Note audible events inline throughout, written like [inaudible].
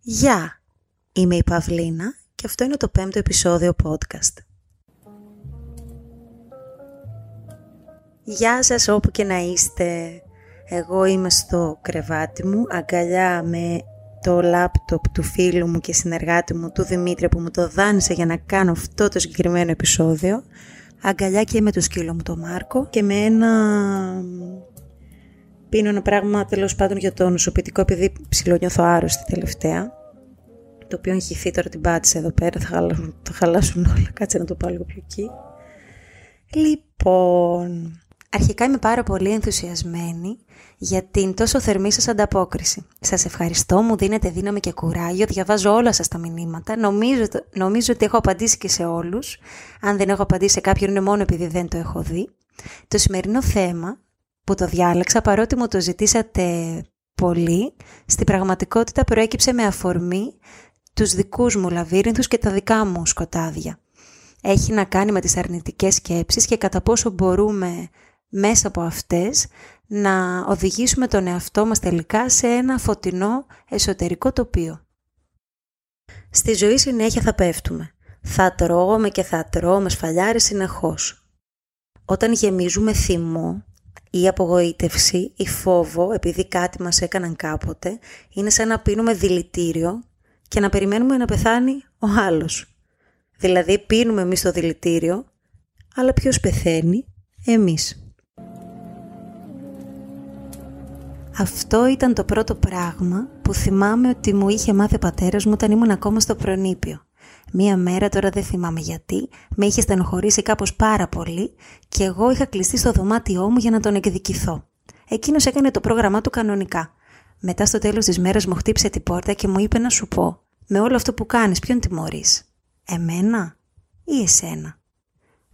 Γεια! Είμαι η Παυλίνα και αυτό είναι το πέμπτο επεισόδιο podcast. Γεια σας όπου και να είστε. Εγώ είμαι στο κρεβάτι μου, αγκαλιά με το λάπτοπ του φίλου μου και συνεργάτη μου, του Δημήτρη, που μου το δάνεισε για να κάνω αυτό το συγκεκριμένο επεισόδιο. Αγκαλιά και με το σκύλο μου, το Μάρκο, και με ένα... Πίνω ένα πράγμα τέλος πάντων για το νοσοποιητικό επειδή ψιλονιώθω άρρωστη τελευταία. Το οποίο έχει χυθεί τώρα την πάτησε εδώ πέρα, θα χαλάσουν, θα χαλάσουν όλα. Κάτσε να το πάω λίγο πιο εκεί. Λοιπόν, αρχικά είμαι πάρα πολύ ενθουσιασμένη για την τόσο θερμή σας ανταπόκριση. Σας ευχαριστώ, μου δίνετε δύναμη και κουράγιο, διαβάζω όλα σας τα μηνύματα, νομίζω, νομίζω ότι έχω απαντήσει και σε όλους. Αν δεν έχω απαντήσει σε κάποιον είναι μόνο επειδή δεν το έχω δει. Το σημερινό θέμα που το διάλεξα, παρότι μου το ζητήσατε πολύ, στην πραγματικότητα προέκυψε με αφορμή τους δικούς μου λαβύρινθους και τα δικά μου σκοτάδια. Έχει να κάνει με τις αρνητικές σκέψεις και κατά πόσο μπορούμε μέσα από αυτές να οδηγήσουμε τον εαυτό μας τελικά σε ένα φωτεινό εσωτερικό τοπίο. Στη ζωή συνέχεια θα πέφτουμε. Θα τρώγουμε και θα τρώμε σφαλιάρες συνεχώς. Όταν γεμίζουμε θυμό ή απογοήτευση ή φόβο επειδή κάτι μας έκαναν κάποτε, είναι σαν να πίνουμε δηλητήριο και να περιμένουμε να πεθάνει ο άλλος. Δηλαδή πίνουμε εμείς το δηλητήριο, αλλά ποιος πεθαίνει, εμείς. Αυτό ήταν το πρώτο πράγμα που θυμάμαι ότι μου είχε μάθει ο πατέρας μου όταν ήμουν ακόμα στο προνήπιο. Μία μέρα, τώρα δεν θυμάμαι γιατί, με είχε στενοχωρήσει κάπως πάρα πολύ και εγώ είχα κλειστεί στο δωμάτιό μου για να τον εκδικηθώ. Εκείνος έκανε το πρόγραμμά του κανονικά. Μετά στο τέλος της μέρας μου χτύπησε την πόρτα και μου είπε να σου πω «Με όλο αυτό που κάνεις ποιον τιμωρείς, εμένα ή εσένα».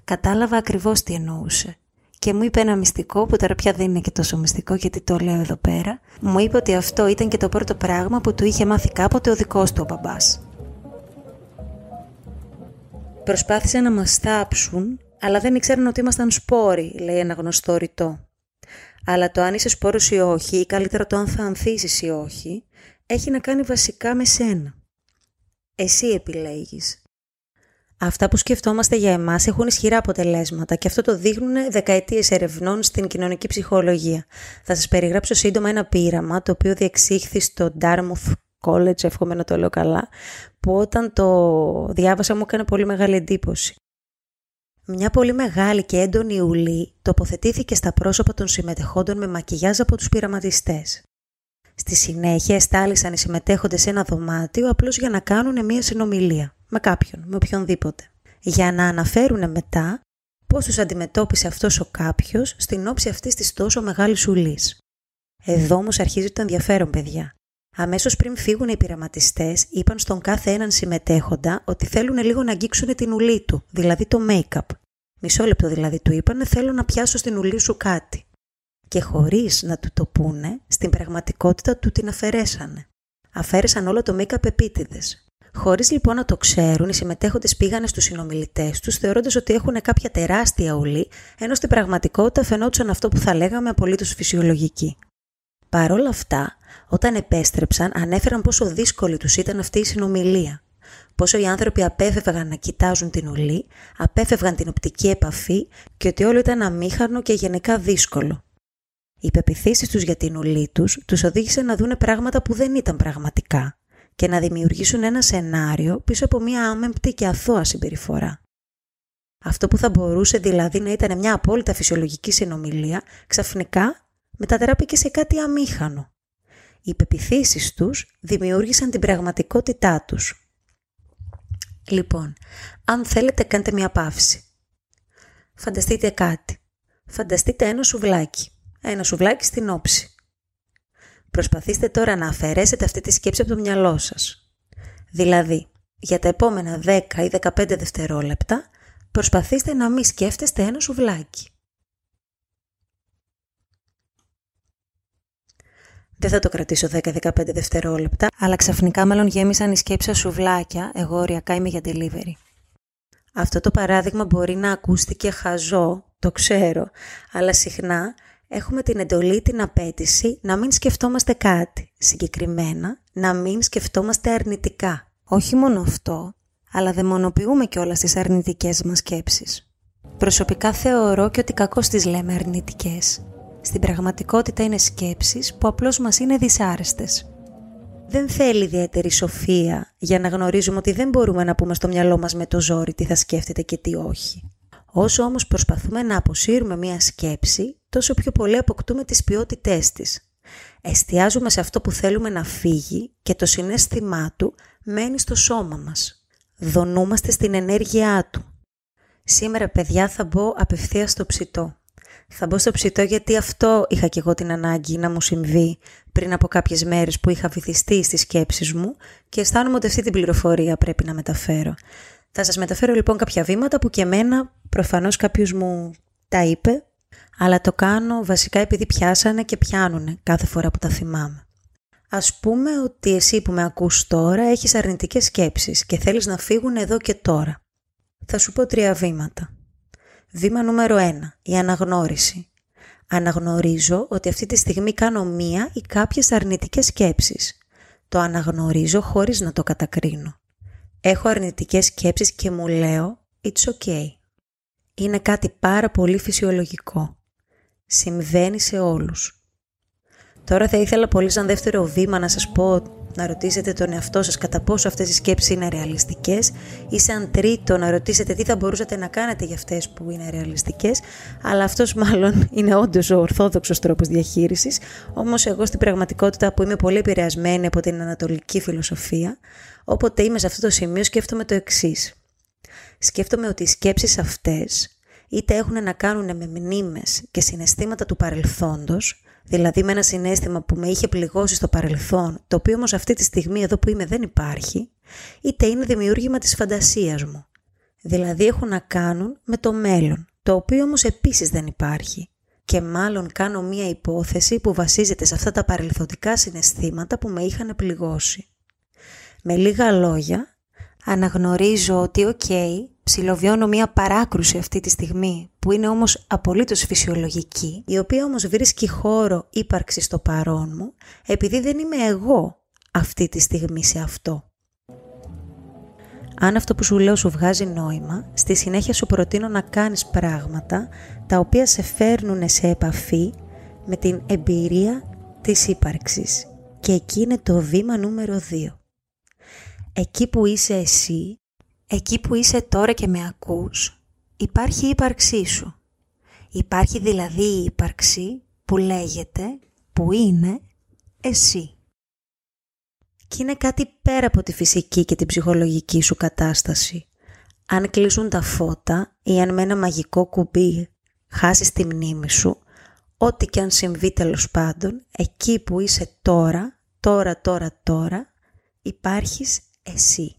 Κατάλαβα ακριβώς τι εννοούσε και μου είπε ένα μυστικό που τώρα πια δεν είναι και τόσο μυστικό γιατί το λέω εδώ πέρα. Μου είπε ότι αυτό ήταν και το πρώτο πράγμα που του είχε μάθει κάποτε ο δικός του ο μπαμπάς. Προσπάθησε να μας θάψουν, αλλά δεν ήξεραν ότι ήμασταν σπόροι, λέει ένα γνωστό ρητό. Αλλά το αν είσαι σπόρος ή όχι, ή καλύτερα το αν θα ανθίσεις ή όχι, έχει να κάνει βασικά με σένα. Εσύ επιλέγεις. Αυτά που σκεφτόμαστε για εμάς έχουν ισχυρά αποτελέσματα και αυτό το δείχνουν δεκαετίες ερευνών στην κοινωνική ψυχολογία. Θα σας περιγράψω σύντομα ένα πείραμα το οποίο διεξήχθη στο Dartmouth College, εύχομαι να το λέω καλά, που όταν το διάβασα μου έκανε πολύ μεγάλη εντύπωση. Μια πολύ μεγάλη και έντονη ουλή τοποθετήθηκε στα πρόσωπα των συμμετεχόντων με μακιγιάζ από τους πειραματιστές. Στη συνέχεια εστάλησαν οι συμμετέχοντες σε ένα δωμάτιο απλώς για να κάνουν μια συνομιλία με κάποιον, με οποιονδήποτε. Για να αναφέρουν μετά πώς τους αντιμετώπισε αυτός ο κάποιος στην όψη αυτής της τόσο μεγάλης ουλής. Εδώ όμως αρχίζει το ενδιαφέρον παιδιά. Αμέσως πριν φύγουν οι πειραματιστές, είπαν στον κάθε έναν συμμετέχοντα ότι θέλουν λίγο να αγγίξουν την ουλή του, δηλαδή το make-up. Μισό λεπτό δηλαδή του είπαν: Θέλω να πιάσω στην ουλή σου κάτι. Και χωρίς να του το πούνε, στην πραγματικότητα του την αφαιρέσανε. Αφαίρεσαν όλο το make-up επίτηδες. Χωρίς λοιπόν να το ξέρουν, οι συμμετέχοντες πήγανε στους συνομιλητές τους, θεωρώντας ότι έχουν κάποια τεράστια ουλή, ενώ στην πραγματικότητα φαινόντουσαν αυτό που θα λέγαμε απολύτως φυσιολογική. Παρ' όλα αυτά, όταν επέστρεψαν, ανέφεραν πόσο δύσκολη τους ήταν αυτή η συνομιλία. Πόσο οι άνθρωποι απέφευγαν να κοιτάζουν την ουλή, απέφευγαν την οπτική επαφή και ότι όλο ήταν αμήχανο και γενικά δύσκολο. Οι πεπιθήσεις τους για την ουλή τους τους οδήγησαν να δούνε πράγματα που δεν ήταν πραγματικά και να δημιουργήσουν ένα σενάριο πίσω από μια άμεμπτη και αθώα συμπεριφορά. Αυτό που θα μπορούσε δηλαδή να ήταν μια απόλυτα φυσιολογική συνομιλία, ξαφνικά μετατράπηκε σε κάτι αμήχανο. Οι πεπιθήσεις τους δημιούργησαν την πραγματικότητά τους. Λοιπόν, αν θέλετε κάντε μια παύση. Φανταστείτε κάτι. Φανταστείτε ένα σουβλάκι. Ένα σουβλάκι στην όψη. Προσπαθήστε τώρα να αφαιρέσετε αυτή τη σκέψη από το μυαλό σας. Δηλαδή, για τα επόμενα 10 ή 15 δευτερόλεπτα, προσπαθήστε να μην σκέφτεστε ένα σουβλάκι. Δεν θα το κρατήσω 10-15 δευτερόλεπτα, αλλά ξαφνικά μάλλον γέμισαν οι σκέψεις σουβλάκια, εγώ οριακά είμαι για delivery. Αυτό το παράδειγμα μπορεί να ακούστηκε χαζό, το ξέρω, αλλά συχνά έχουμε την εντολή, την απέτηση να μην σκεφτόμαστε κάτι. Συγκεκριμένα, να μην σκεφτόμαστε αρνητικά. Όχι μόνο αυτό, αλλά δαιμονοποιούμε και όλα τις αρνητικές μας σκέψεις. Προσωπικά θεωρώ και ότι κακώς τις λέμε αρνητικές. Στην πραγματικότητα είναι σκέψεις που απλώς μας είναι δυσάρεστες. Δεν θέλει ιδιαίτερη σοφία για να γνωρίζουμε ότι δεν μπορούμε να πούμε στο μυαλό μας με το ζόρι τι θα σκέφτεται και τι όχι. Όσο όμως προσπαθούμε να αποσύρουμε μία σκέψη, τόσο πιο πολύ αποκτούμε τις ποιότητές της. Εστιάζουμε σε αυτό που θέλουμε να φύγει και το συνέστημά του μένει στο σώμα μας. Δονούμαστε στην ενέργειά του. Σήμερα παιδιά θα μπω απευθείας στο ψητό. Θα μπω στο ψητό γιατί αυτό είχα και εγώ την ανάγκη να μου συμβεί πριν από κάποιες μέρες που είχα βυθιστεί στις σκέψεις μου και αισθάνομαι ότι αυτή την πληροφορία πρέπει να μεταφέρω. Θα σας μεταφέρω λοιπόν κάποια βήματα που και εμένα προφανώς κάποιος μου τα είπε, αλλά το κάνω βασικά επειδή πιάσανε και πιάνουνε κάθε φορά που τα θυμάμαι. Ας πούμε ότι εσύ που με ακούς τώρα έχεις αρνητικές σκέψεις και θέλεις να φύγουν εδώ και τώρα. Θα σου πω τρία βήματα. Βήμα νούμερο 1. Η αναγνώριση. Αναγνωρίζω ότι αυτή τη στιγμή κάνω μία ή κάποιες αρνητικές σκέψεις. Το αναγνωρίζω χωρίς να το κατακρίνω. Έχω αρνητικές σκέψεις και μου λέω «It's okay». Είναι κάτι πάρα πολύ φυσιολογικό. Συμβαίνει σε όλους. Τώρα θα ήθελα πολύ σαν δεύτερο βήμα να σας πω να ρωτήσετε τον εαυτό σας κατά πόσο αυτές οι σκέψεις είναι ρεαλιστικές ή σαν τρίτο να ρωτήσετε τι θα μπορούσατε να κάνετε για αυτές που είναι ρεαλιστικές αλλά αυτός μάλλον [laughs] είναι όντως ο ορθόδοξος τρόπος διαχείρισης όμως εγώ στην πραγματικότητα που είμαι πολύ επηρεασμένη από την ανατολική φιλοσοφία όποτε είμαι σε αυτό το σημείο σκέφτομαι το εξής. Σκέφτομαι ότι οι σκέψεις αυτές είτε έχουν να κάνουν με μνήμες και συναισθήματα του παρελθόντος δηλαδή με ένα συνέστημα που με είχε πληγώσει στο παρελθόν, το οποίο όμως αυτή τη στιγμή εδώ που είμαι δεν υπάρχει, είτε είναι δημιούργημα της φαντασίας μου. Δηλαδή έχουν να κάνουν με το μέλλον, το οποίο όμως επίσης δεν υπάρχει. Και μάλλον κάνω μία υπόθεση που βασίζεται σε αυτά τα παρελθοντικά συναισθήματα που με είχαν πληγώσει. Με λίγα λόγια, αναγνωρίζω ότι οκ, ψιλοβιώνω μία παράκρουση αυτή τη στιγμή που είναι όμως απολύτως φυσιολογική, η οποία όμως βρίσκει χώρο ύπαρξης στο παρόν μου, επειδή δεν είμαι εγώ αυτή τη στιγμή σε αυτό. Αν αυτό που σου λέω σου βγάζει νόημα, στη συνέχεια σου προτείνω να κάνεις πράγματα τα οποία σε φέρνουν σε επαφή με την εμπειρία της ύπαρξης. Και εκεί είναι το βήμα νούμερο 2. Εκεί που είσαι εσύ Εκεί που είσαι τώρα και με ακούς, υπάρχει η ύπαρξή σου. Υπάρχει δηλαδή η ύπαρξη που λέγεται, που είναι εσύ. Και είναι κάτι πέρα από τη φυσική και την ψυχολογική σου κατάσταση. Αν κλείσουν τα φώτα ή αν με ένα μαγικό κουμπί χάσεις τη μνήμη σου, ό,τι και αν συμβεί τέλος πάντων, εκεί που είσαι τώρα, τώρα, τώρα, τώρα, υπάρχεις εσύ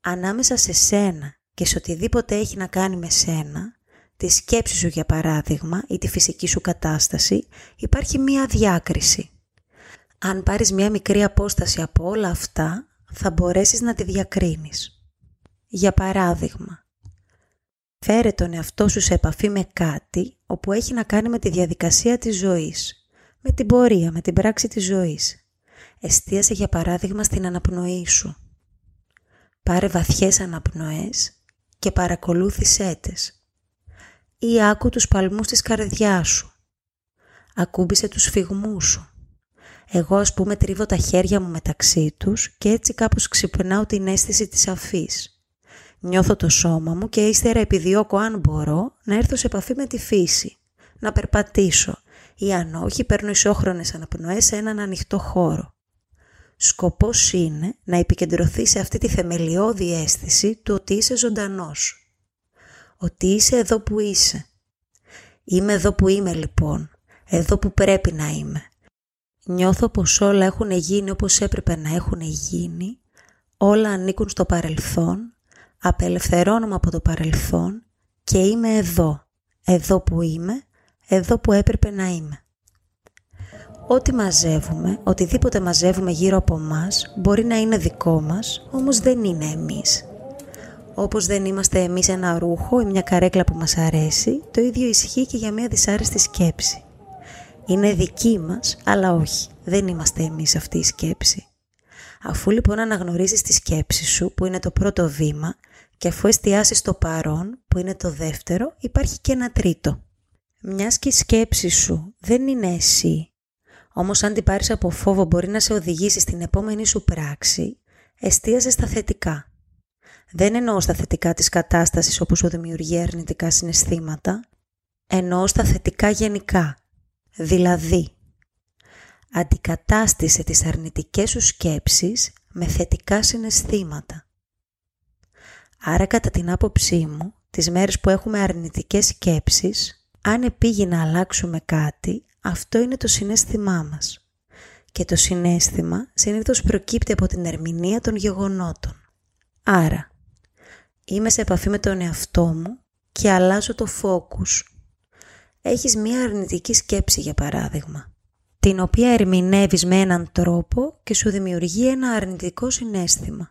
ανάμεσα σε σένα και σε οτιδήποτε έχει να κάνει με σένα, τη σκέψη σου για παράδειγμα ή τη φυσική σου κατάσταση, υπάρχει μία διάκριση. Αν πάρεις μία μικρή απόσταση από όλα αυτά, θα μπορέσεις να τη διακρίνεις. Για παράδειγμα, φέρε τον εαυτό σου σε επαφή με κάτι όπου έχει να κάνει με τη διαδικασία της ζωής, με την πορεία, με την πράξη της ζωής. Εστίασε για παράδειγμα στην αναπνοή σου. Πάρε βαθιές αναπνοές και παρακολούθησέ τες. Ή άκου τους παλμούς της καρδιάς σου. Ακούμπησε τους φυγμούς σου. Εγώ ας πούμε τρίβω τα χέρια μου μεταξύ τους και έτσι κάπως ξυπνάω την αίσθηση της αφής. Νιώθω το σώμα μου και ύστερα επιδιώκω αν μπορώ να έρθω σε επαφή με τη φύση, να περπατήσω ή αν όχι παίρνω ισόχρονες αναπνοές σε έναν ανοιχτό χώρο. Σκοπός είναι να επικεντρωθεί σε αυτή τη θεμελιώδη αίσθηση του ότι είσαι ζωντανός. Ότι είσαι εδώ που είσαι. Είμαι εδώ που είμαι λοιπόν. Εδώ που πρέπει να είμαι. Νιώθω πως όλα έχουν γίνει όπως έπρεπε να έχουν γίνει. Όλα ανήκουν στο παρελθόν. Απελευθερώνομαι από το παρελθόν και είμαι εδώ. Εδώ που είμαι. Εδώ που έπρεπε να είμαι. Ό,τι μαζεύουμε, οτιδήποτε μαζεύουμε γύρω από μας, μπορεί να είναι δικό μας, όμως δεν είναι εμείς. Όπως δεν είμαστε εμείς ένα ρούχο ή μια καρέκλα που μας αρέσει, το ίδιο ισχύει και για μια δυσάρεστη σκέψη. Είναι δική μας, αλλά όχι, δεν είμαστε εμείς αυτή η σκέψη. Αφού λοιπόν αναγνωρίζεις τη σκέψη σου, που είναι το πρώτο βήμα, και αφού εστιάσεις στο παρόν, που είναι το δεύτερο, υπάρχει και ένα τρίτο. Μιας και η σκέψη σου δεν είναι εσύ, όμως αν την πάρεις από φόβο μπορεί να σε οδηγήσει στην επόμενη σου πράξη, εστίαζε στα θετικά. Δεν εννοώ στα θετικά της κατάστασης όπου σου δημιουργεί αρνητικά συναισθήματα, εννοώ στα θετικά γενικά. Δηλαδή, αντικατάστησε τις αρνητικές σου σκέψεις με θετικά συναισθήματα. Άρα κατά την άποψή μου, τις μέρες που έχουμε αρνητικές σκέψεις, αν επήγει να αλλάξουμε κάτι, αυτό είναι το συνέστημά μας. Και το συνέστημα συνήθως προκύπτει από την ερμηνεία των γεγονότων. Άρα, είμαι σε επαφή με τον εαυτό μου και αλλάζω το φόκους. Έχεις μία αρνητική σκέψη για παράδειγμα, την οποία ερμηνεύεις με έναν τρόπο και σου δημιουργεί ένα αρνητικό συνέστημα.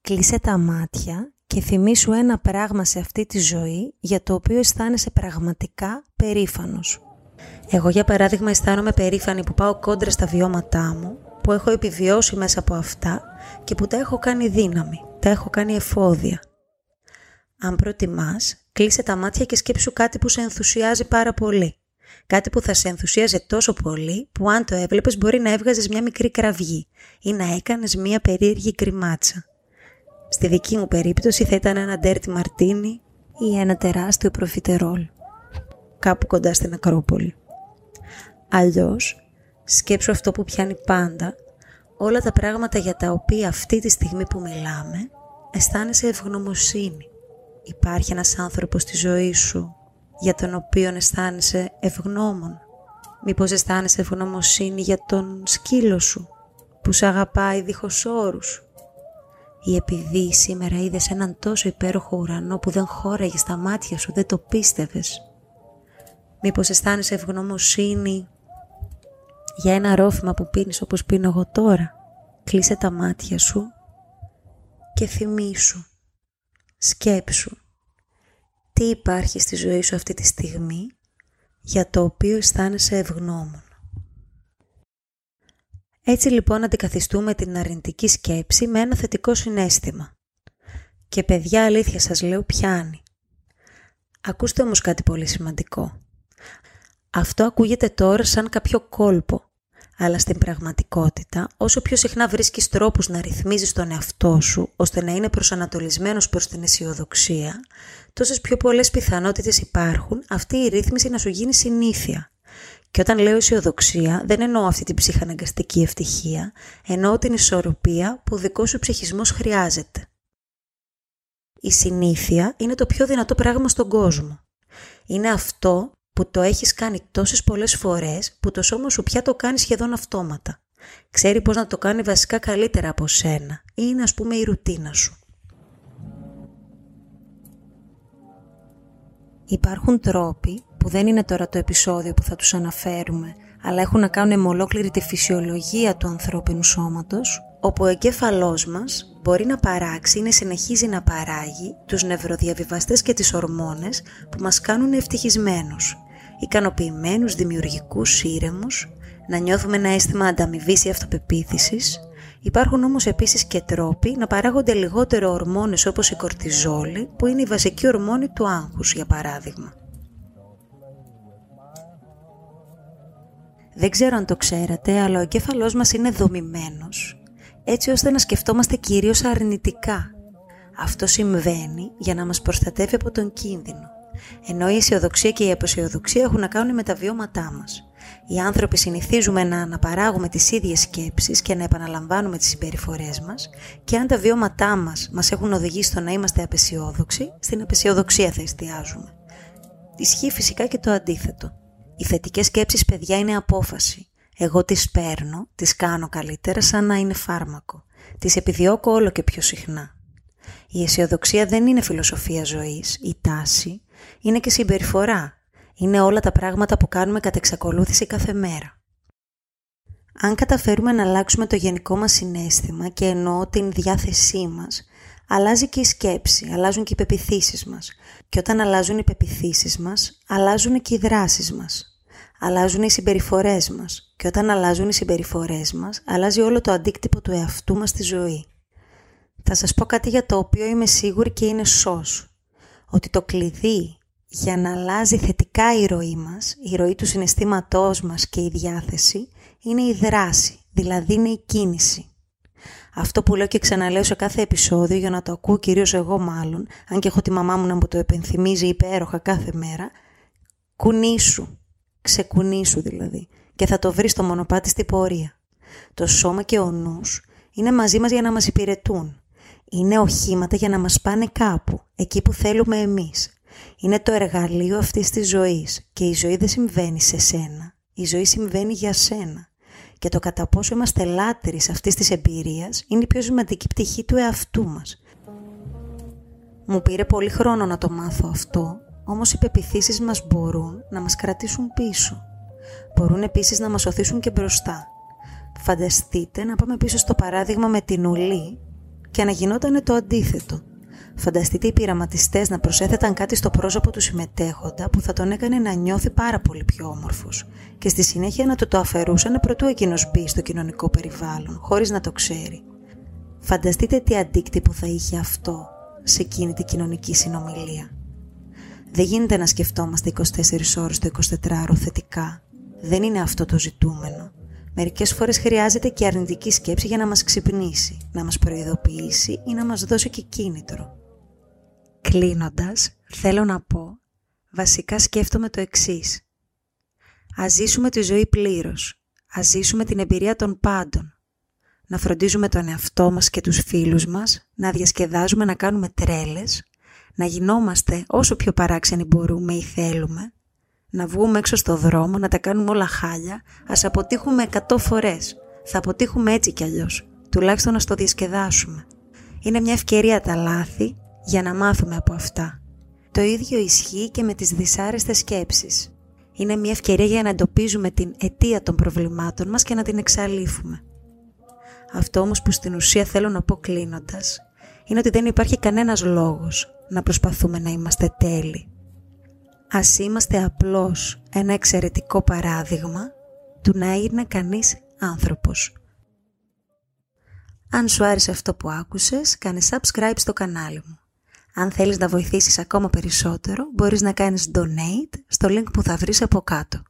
Κλείσε τα μάτια και θυμήσου ένα πράγμα σε αυτή τη ζωή για το οποίο αισθάνεσαι πραγματικά περήφανος. Εγώ για παράδειγμα αισθάνομαι περήφανη που πάω κόντρα στα βιώματά μου, που έχω επιβιώσει μέσα από αυτά και που τα έχω κάνει δύναμη, τα έχω κάνει εφόδια. Αν προτιμάς, κλείσε τα μάτια και σκέψου κάτι που σε ενθουσιάζει πάρα πολύ. Κάτι που θα σε ενθουσίαζε τόσο πολύ που αν το έβλεπες μπορεί να έβγαζες μια μικρή κραυγή ή να έκανες μια περίεργη κρυμάτσα. Στη δική μου περίπτωση θα ήταν ένα ντέρτι μαρτίνι ή ένα τεράστιο προφιτερόλ. Κάπου κοντά στην Ακρόπολη. Αλλιώς, σκέψου αυτό που πιάνει πάντα, όλα τα πράγματα για τα οποία αυτή τη στιγμή που μιλάμε, αισθάνεσαι ευγνωμοσύνη. Υπάρχει ένας άνθρωπος στη ζωή σου για τον οποίο αισθάνεσαι ευγνώμων. Μήπως αισθάνεσαι ευγνωμοσύνη για τον σκύλο σου που σε αγαπάει δίχως όρους. Ή επειδή σήμερα είδες έναν τόσο υπέροχο ουρανό που δεν χώραγε στα μάτια σου, δεν το πίστευες. Μήπως αισθάνεσαι ευγνωμοσύνη για ένα ρόφημα που πίνεις όπως πίνω εγώ τώρα; Κλείσε τα μάτια σου και θυμήσου, σκέψου τι υπάρχει στη ζωή σου αυτή τη στιγμή για το οποίο αισθάνεσαι ευγνώμων. Έτσι λοιπόν αντικαθιστούμε την αρνητική σκέψη με ένα θετικό συνέστημα. Και παιδιά αλήθεια σας λέω πιάνει. Ακούστε όμως κάτι πολύ σημαντικό. Αυτό ακούγεται τώρα σαν κάποιο κόλπο, αλλά στην πραγματικότητα, όσο πιο συχνά βρίσκεις τρόπους να ρυθμίζεις τον εαυτό σου, ώστε να είναι προσανατολισμένος προς την αισιοδοξία, τόσες πιο πολλές πιθανότητες υπάρχουν αυτή η ρύθμιση να σου γίνει συνήθεια. Και όταν λέω αισιοδοξία, δεν εννοώ αυτή την ψυχαναγκαστική ευτυχία, εννοώ την ισορροπία που ο δικός σου ψυχισμός χρειάζεται. Η συνήθεια είναι το πιο δυνατό πράγμα στον κόσμο. Είναι αυτό που το έχεις κάνει τόσες πολλές φορές που το σώμα σου πια το κάνει σχεδόν αυτόματα. Ξέρει πώς να το κάνει βασικά καλύτερα από σένα. Είναι ας πούμε η ρουτίνα σου. Υπάρχουν τρόποι που δεν είναι τώρα το επεισόδιο που θα τους αναφέρουμε, αλλά έχουν να κάνουν με ολόκληρη τη φυσιολογία του ανθρώπινου σώματος, όπου ο εγκέφαλός μας μπορεί να παράξει ή να συνεχίζει να παράγει τους νευροδιαβιβαστές και τις ορμόνες που μας κάνουν ευτυχισμένους, ικανοποιημένους, δημιουργικούς, ήρεμους, να νιώθουμε ένα αίσθημα ανταμοιβής ή αυτοπεποίθησης. Υπάρχουν όμως επίσης και τρόποι να παράγονται λιγότερο ορμόνες όπως η κορτιζόλη, που είναι η βασική ορμόνη του άγχους, για παράδειγμα. Δεν ξέρω αν το ξέρατε, αλλά ο εγκέφαλός μας είναι δομημένος έτσι ώστε να σκεφτόμαστε κυρίως αρνητικά. Αυτό συμβαίνει για να μας προστατεύει από τον κίνδυνο. Ενώ η αισιοδοξία και η αποσιοδοξία έχουν να κάνουν με τα βιώματά μας. Οι άνθρωποι συνηθίζουμε να αναπαράγουμε τις ίδιες σκέψεις και να επαναλαμβάνουμε τις συμπεριφορές μας και αν τα βιώματά μας μας έχουν οδηγήσει στο να είμαστε απεσιόδοξοι, στην απεσιοδοξία θα εστιάζουμε. Ισχύει φυσικά και το αντίθετο. Οι θετικές σκέψεις παιδιά είναι απόφαση. Εγώ τις παίρνω, τις κάνω καλύτερα σαν να είναι φάρμακο. Τις επιδιώκω όλο και πιο συχνά. Η αισιοδοξία δεν είναι φιλοσοφία ζωής ή τάση, είναι και συμπεριφορά. Είναι όλα τα πράγματα που κάνουμε κατά εξακολούθηση κάθε μέρα. Αν καταφέρουμε να αλλάξουμε το γενικό μας συνέστημα και εννοώ την διάθεσή μας, αλλάζει και η σκέψη, αλλάζουν και οι πεπιθήσεις μας. Και όταν αλλάζουν οι πεπιθήσεις μας, αλλάζουν και οι δράσεις μας. Αλλάζουν οι συμπεριφορές μας. Και όταν αλλάζουν οι συμπεριφορές μας, αλλάζει όλο το αντίκτυπο του εαυτού μας στη ζωή. Θα σας πω κάτι για το οποίο είμαι σίγουρη και είναι σως. Ότι το κλειδί για να αλλάζει θετικά η ροή μας, η ροή του συναισθήματός μας και η διάθεση, είναι η δράση, δηλαδή είναι η κίνηση. Αυτό που λέω και ξαναλέω σε κάθε επεισόδιο για να το ακούω κυρίως εγώ μάλλον, αν και έχω τη μαμά μου να μου το επενθυμίζει υπέροχα κάθε μέρα, κουνήσου, ξεκουνήσου δηλαδή και θα το βρεις στο μονοπάτι στην πορεία. Το σώμα και ο νους είναι μαζί μας για να μας υπηρετούν. Είναι οχήματα για να μας πάνε κάπου, εκεί που θέλουμε εμείς. Είναι το εργαλείο αυτής της ζωής και η ζωή δεν συμβαίνει σε σένα. Η ζωή συμβαίνει για σένα. Και το κατά πόσο είμαστε λάτρεις αυτής της εμπειρίας είναι η πιο σημαντική πτυχή του εαυτού μας. Μου πήρε πολύ χρόνο να το μάθω αυτό, όμως οι πεπιθήσεις μας μπορούν να μας κρατήσουν πίσω. Μπορούν επίσης να μας οθήσουν και μπροστά. Φανταστείτε να πάμε πίσω στο παράδειγμα με την ουλή και να γινόταν το αντίθετο. Φανταστείτε οι πειραματιστές να προσέθεταν κάτι στο πρόσωπο του συμμετέχοντα που θα τον έκανε να νιώθει πάρα πολύ πιο όμορφος και στη συνέχεια να του το αφαιρούσαν προτού εκείνος μπει στο κοινωνικό περιβάλλον, χωρίς να το ξέρει. Φανταστείτε τι αντίκτυπο θα είχε αυτό σε εκείνη την κοινωνική συνομιλία. Δεν γίνεται να σκεφτόμαστε 24 ώρες το 24ωρο θετικά. Δεν είναι αυτό το ζητούμενο. Μερικές φορές χρειάζεται και αρνητική σκέψη για να μας ξυπνήσει, να μας προειδοποιήσει ή να μας δώσει και κίνητρο. Κλείνοντας, θέλω να πω, βασικά σκέφτομαι το εξής. Ας ζήσουμε τη ζωή πλήρως. Ας ζήσουμε την εμπειρία των πάντων. Να φροντίζουμε τον εαυτό μας και τους φίλους μας, να διασκεδάζουμε να κάνουμε τρέλες, να γινόμαστε όσο πιο παράξενοι μπορούμε ή θέλουμε, να βγούμε έξω στο δρόμο, να τα κάνουμε όλα χάλια, ας αποτύχουμε εκατό φορές. Θα αποτύχουμε έτσι κι αλλιώς, τουλάχιστον να το διασκεδάσουμε. Είναι μια ευκαιρία τα λάθη για να μάθουμε από αυτά. Το ίδιο ισχύει και με τις δυσάρεστες σκέψεις. Είναι μια ευκαιρία για να εντοπίζουμε την αιτία των προβλημάτων μας και να την εξαλείφουμε. Αυτό όμως που στην ουσία θέλω να πω κλείνοντας είναι ότι δεν υπάρχει κανένας λόγος να προσπαθούμε να είμαστε τέλειοι. Ας είμαστε απλώς ένα εξαιρετικό παράδειγμα του να είναι κανείς άνθρωπος. Αν σου άρεσε αυτό που άκουσες, κάνε subscribe στο κανάλι μου. Αν θέλεις να βοηθήσεις ακόμα περισσότερο, μπορείς να κάνεις donate στο link που θα βρεις από κάτω.